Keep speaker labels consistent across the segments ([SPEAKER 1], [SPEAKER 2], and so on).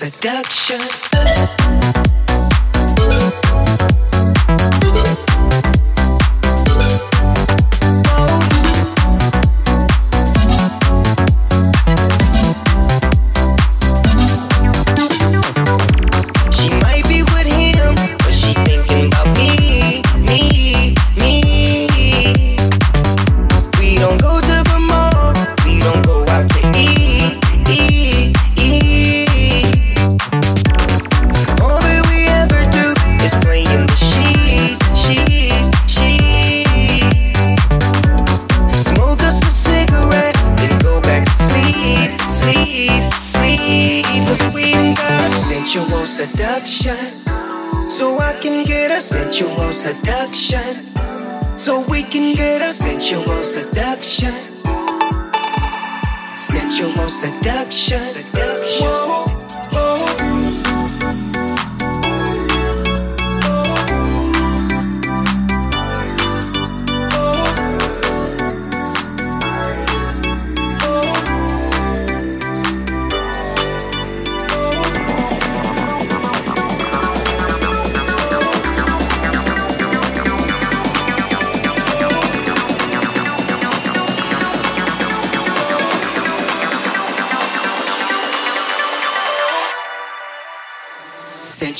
[SPEAKER 1] Sensual seduction.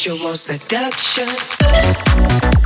[SPEAKER 1] Sensual seduction.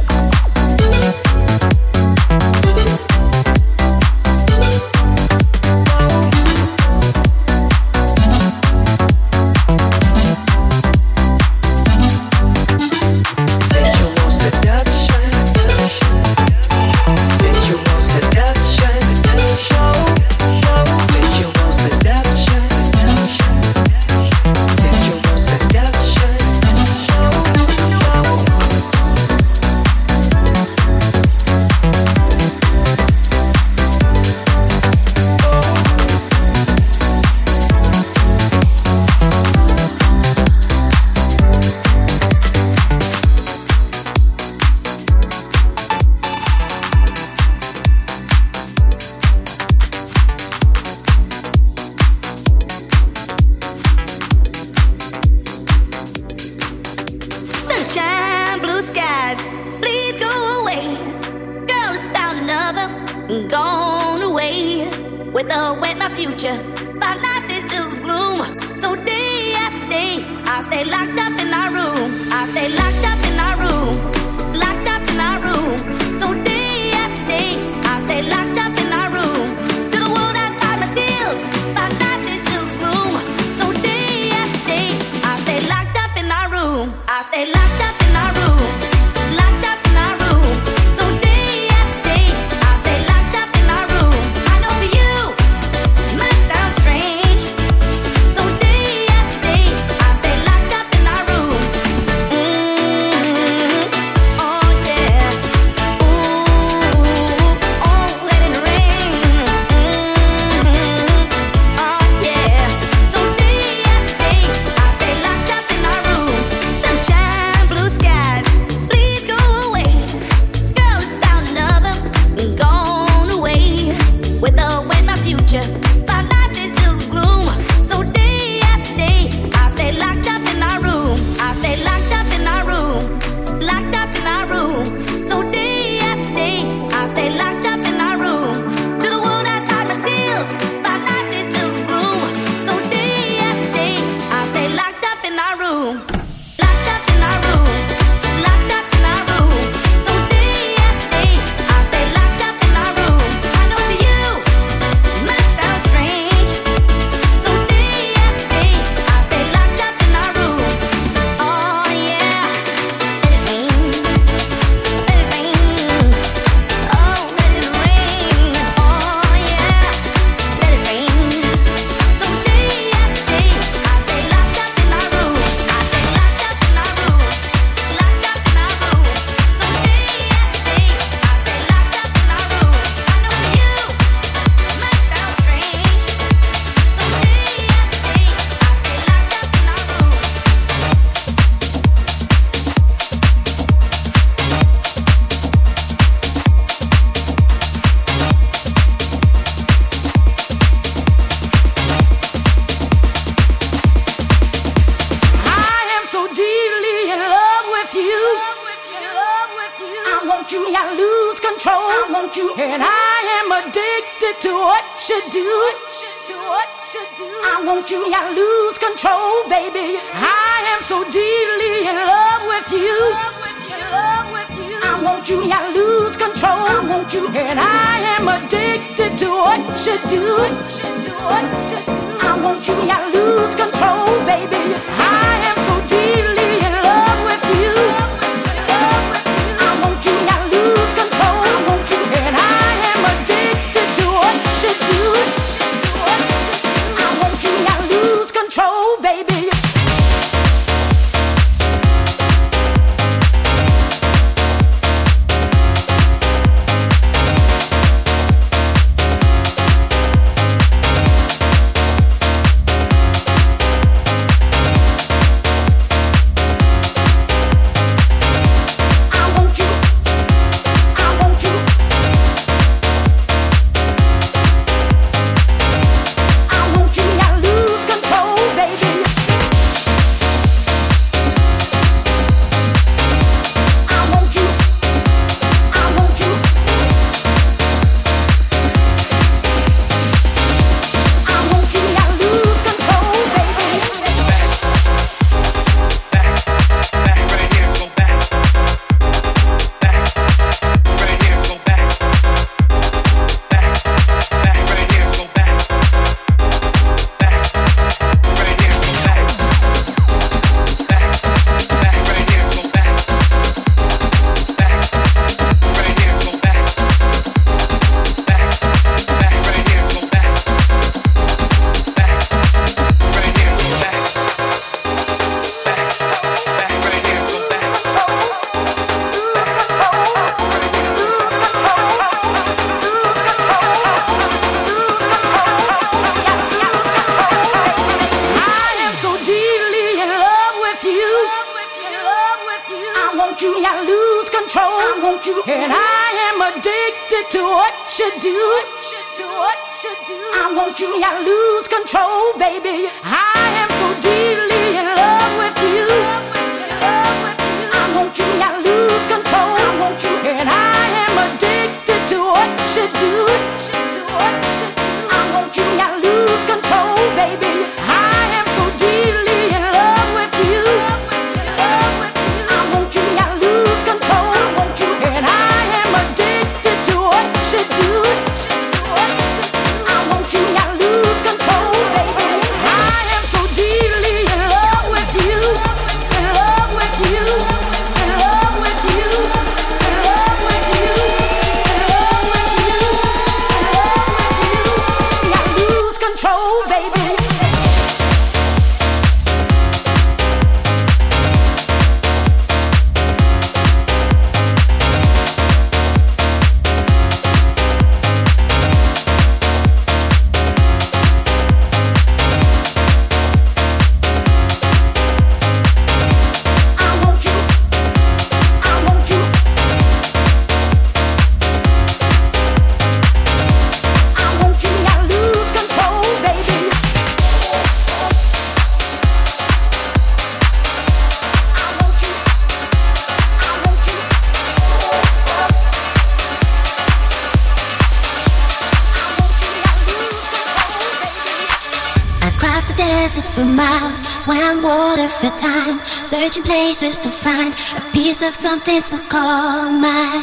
[SPEAKER 2] Searching places to find a piece of something to call mine.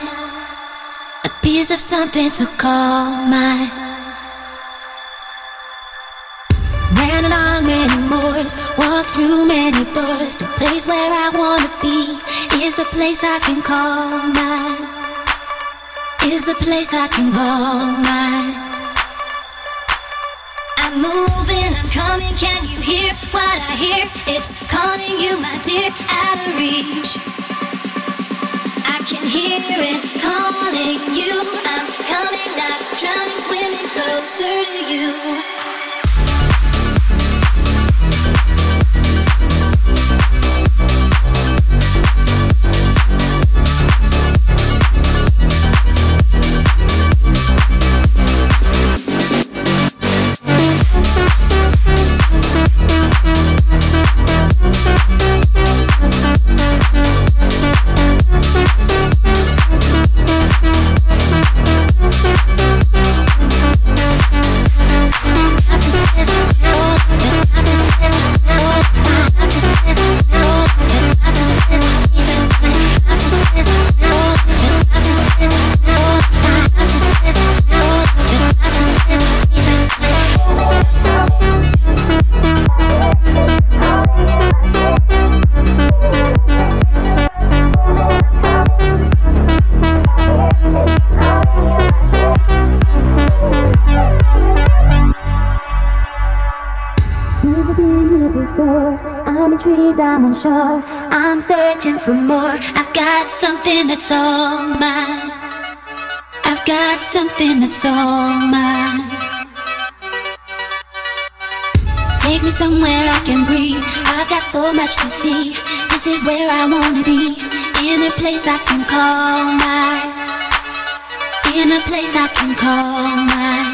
[SPEAKER 2] A piece of something to call mine. Ran along many moors, walked through many doors. The place where I wanna be is the place I can call mine. Is the place I can call mine. I'm moving, I'm coming, can you? hear what I hear. It's calling you, my dear, out of reach. I can hear it calling you. I'm coming, not drowning, swimming closer to you. I'm. I'm searching for more. I've got something that's all mine. I've got something that's all mine. Take me somewhere I can breathe. I've got so much to see. This is where I wanna be. In a place I can call mine. In a place I can call mine.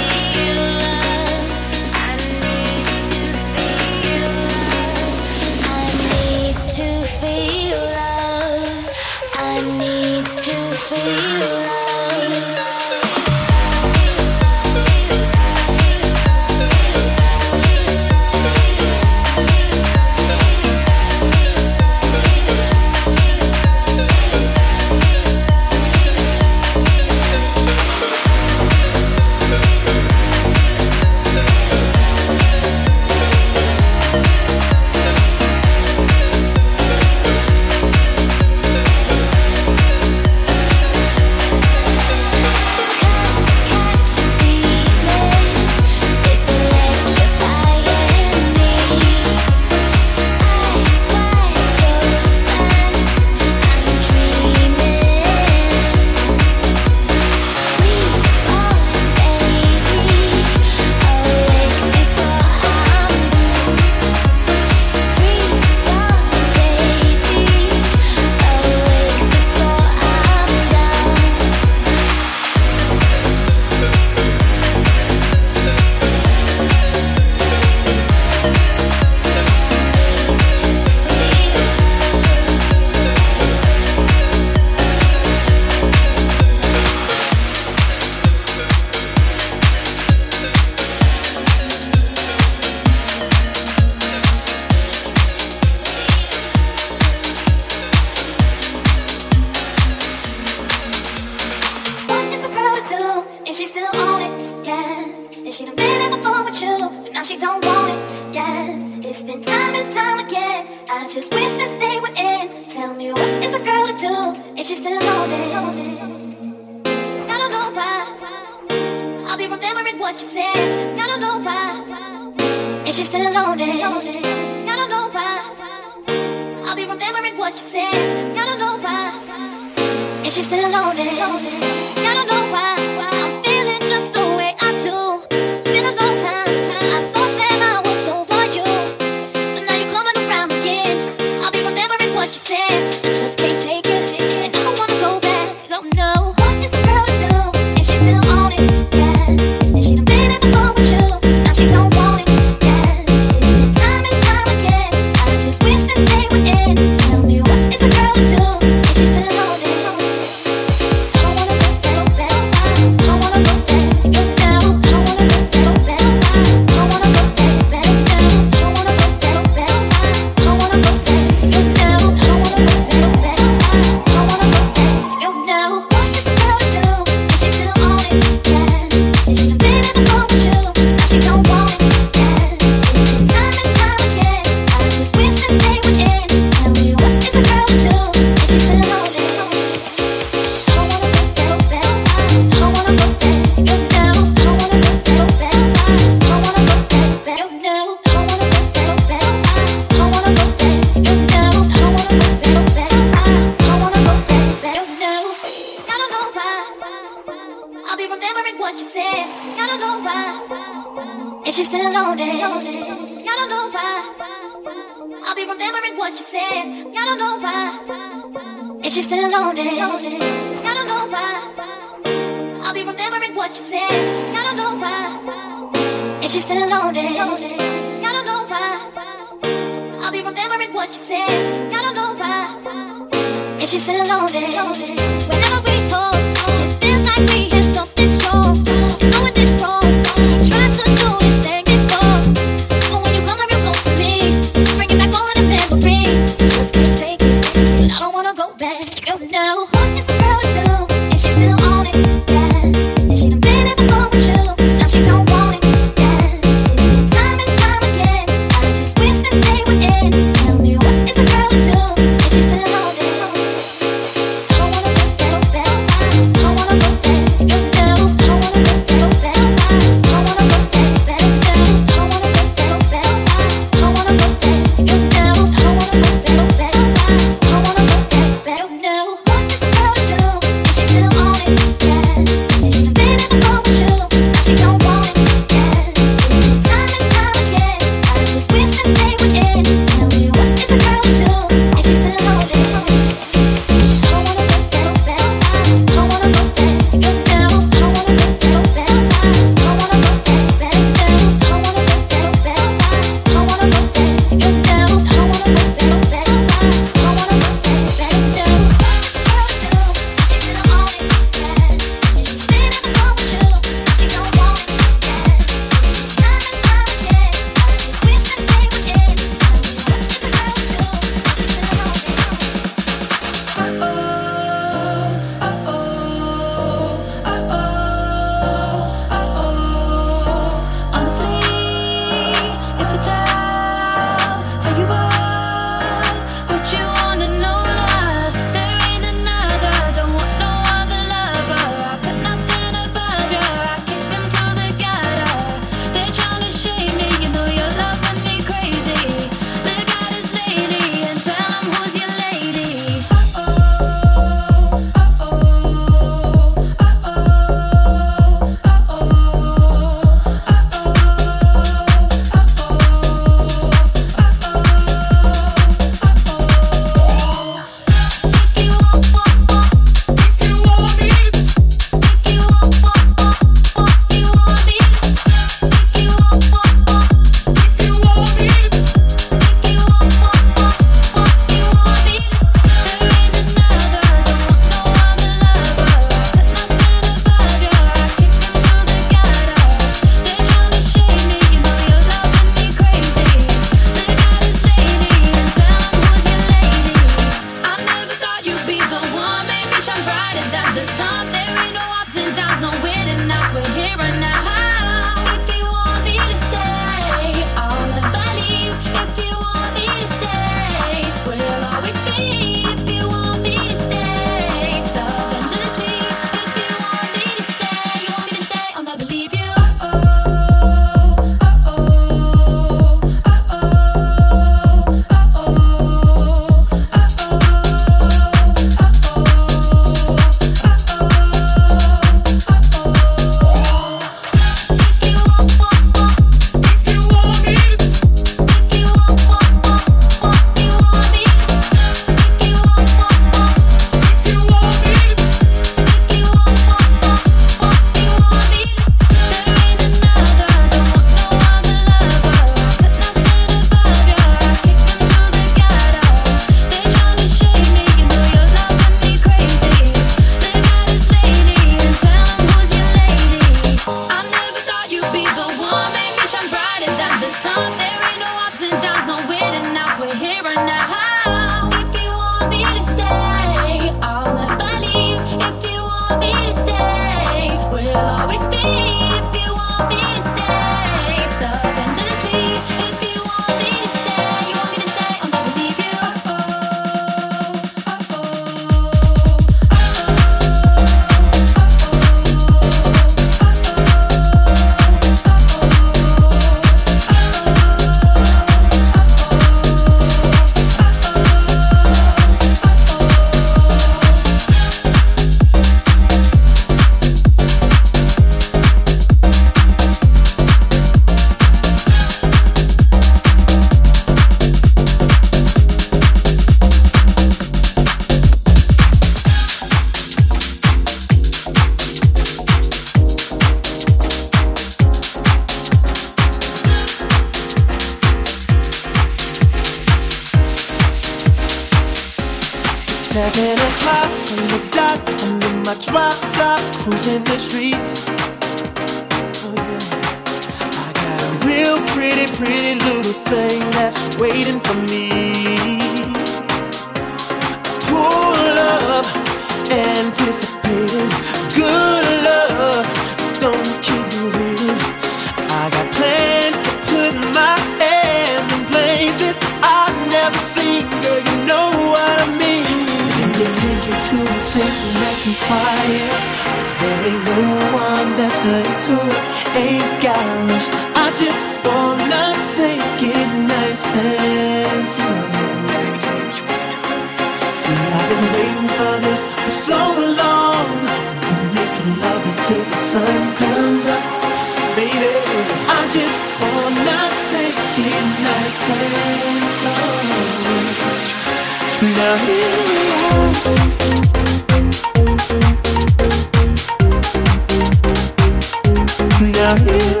[SPEAKER 3] Now
[SPEAKER 4] here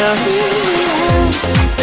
[SPEAKER 4] slow.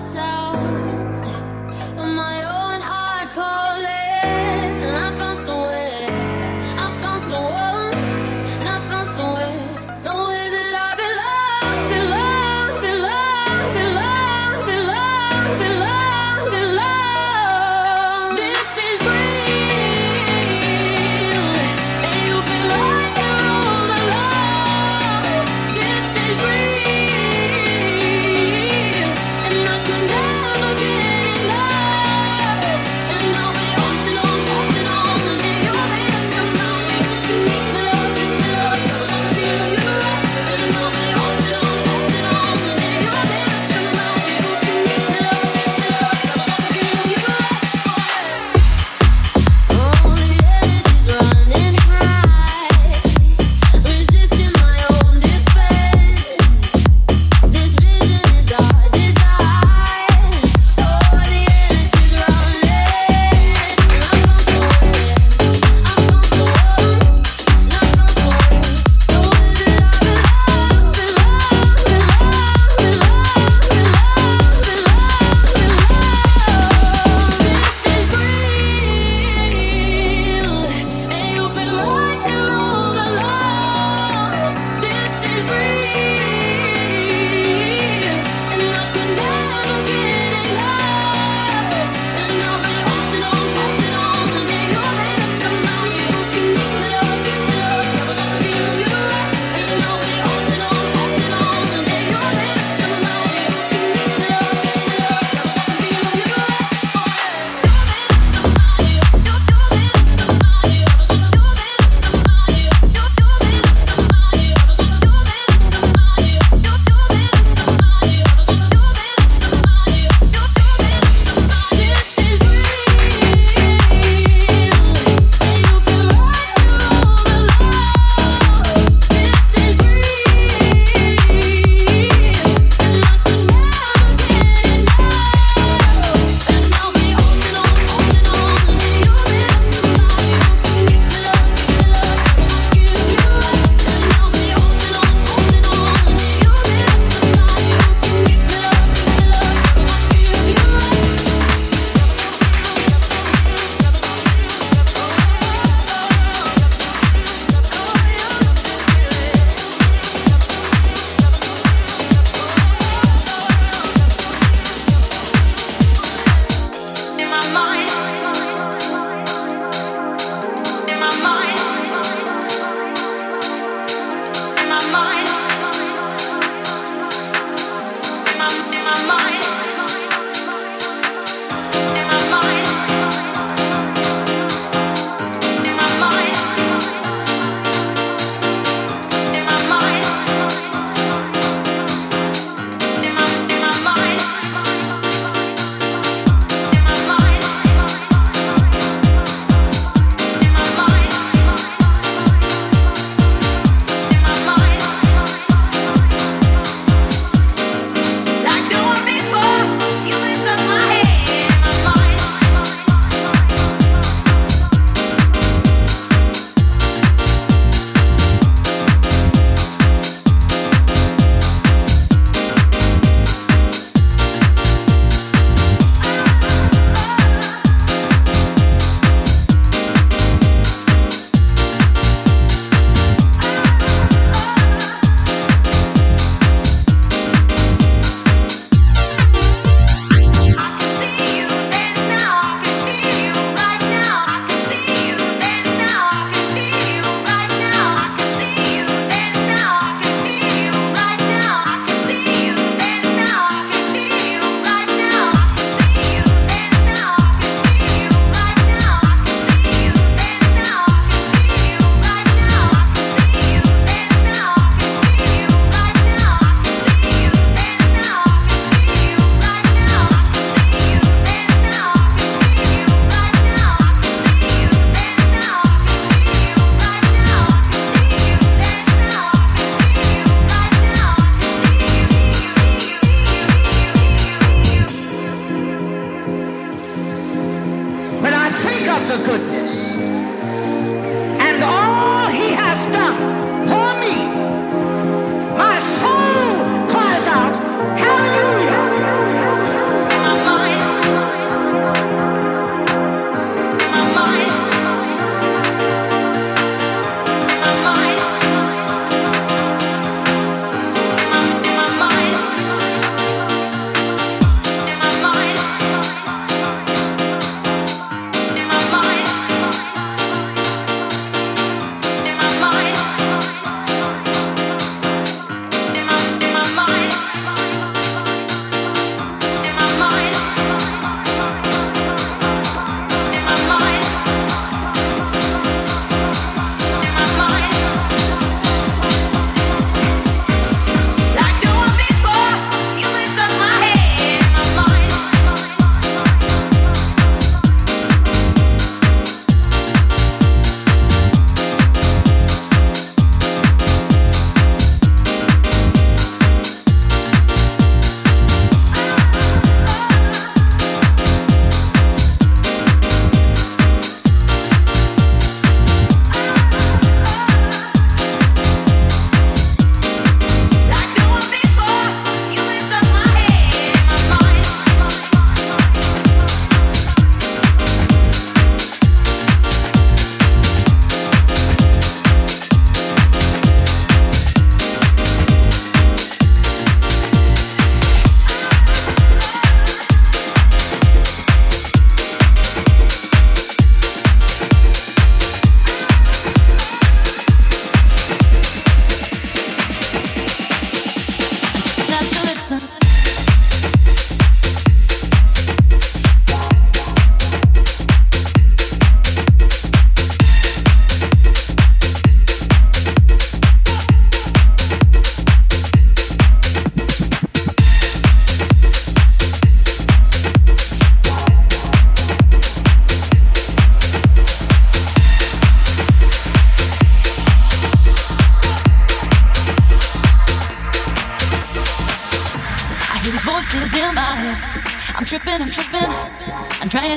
[SPEAKER 2] Recognize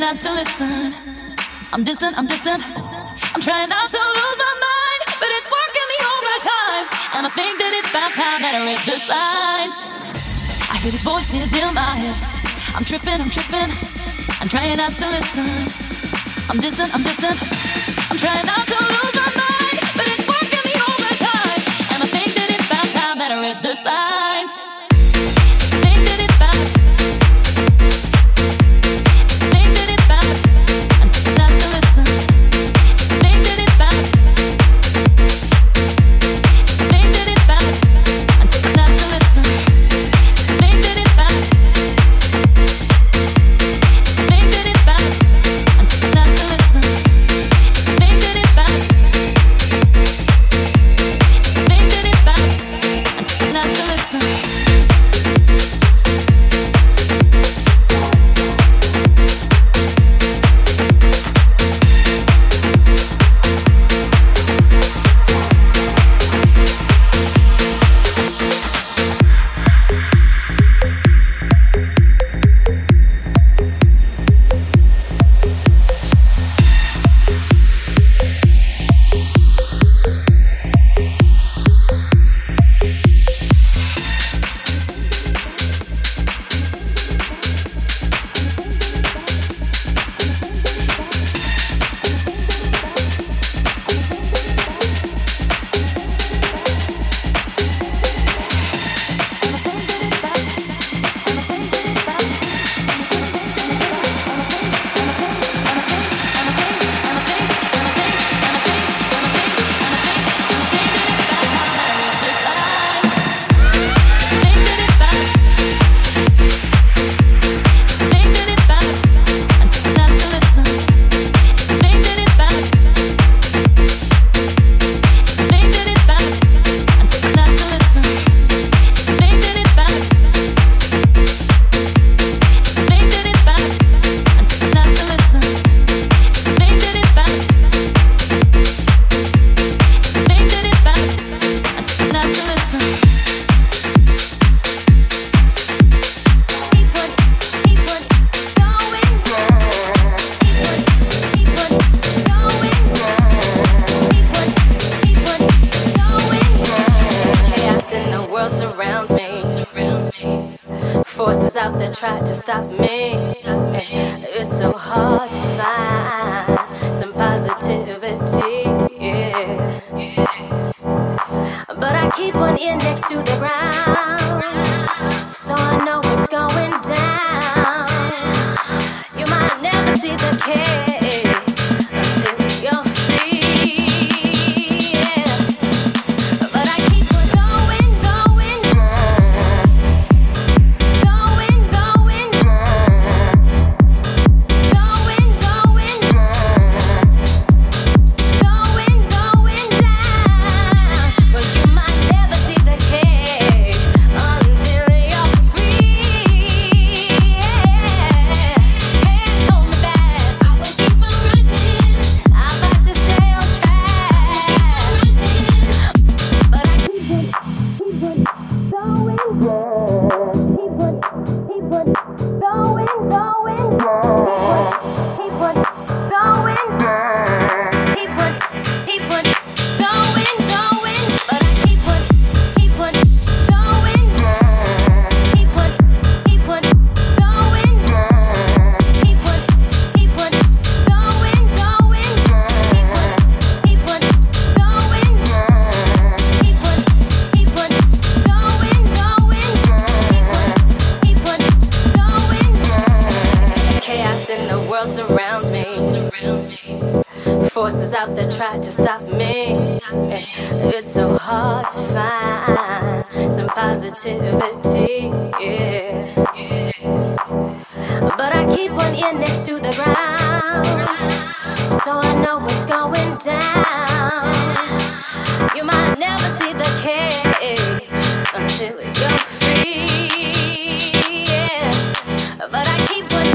[SPEAKER 5] not to listen. I'm distant, I'm distant. I'm trying not to lose my mind, but it's working me overtime. And I think that it's about time that I read the signs. I hear these voices in my head. I'm tripping, I'm tripping. I'm trying not to listen. I'm distant, I'm distant. I'm trying not to lose my mind, but it's working me overtime. And I think that it's about time that I read the signs.
[SPEAKER 6] Out there try to stop me. It's so hard to find some positivity. Yeah. But I keep one ear next to the ground, so I know what's going down. You might never see the cage until you're free. Yeah. But I keep on,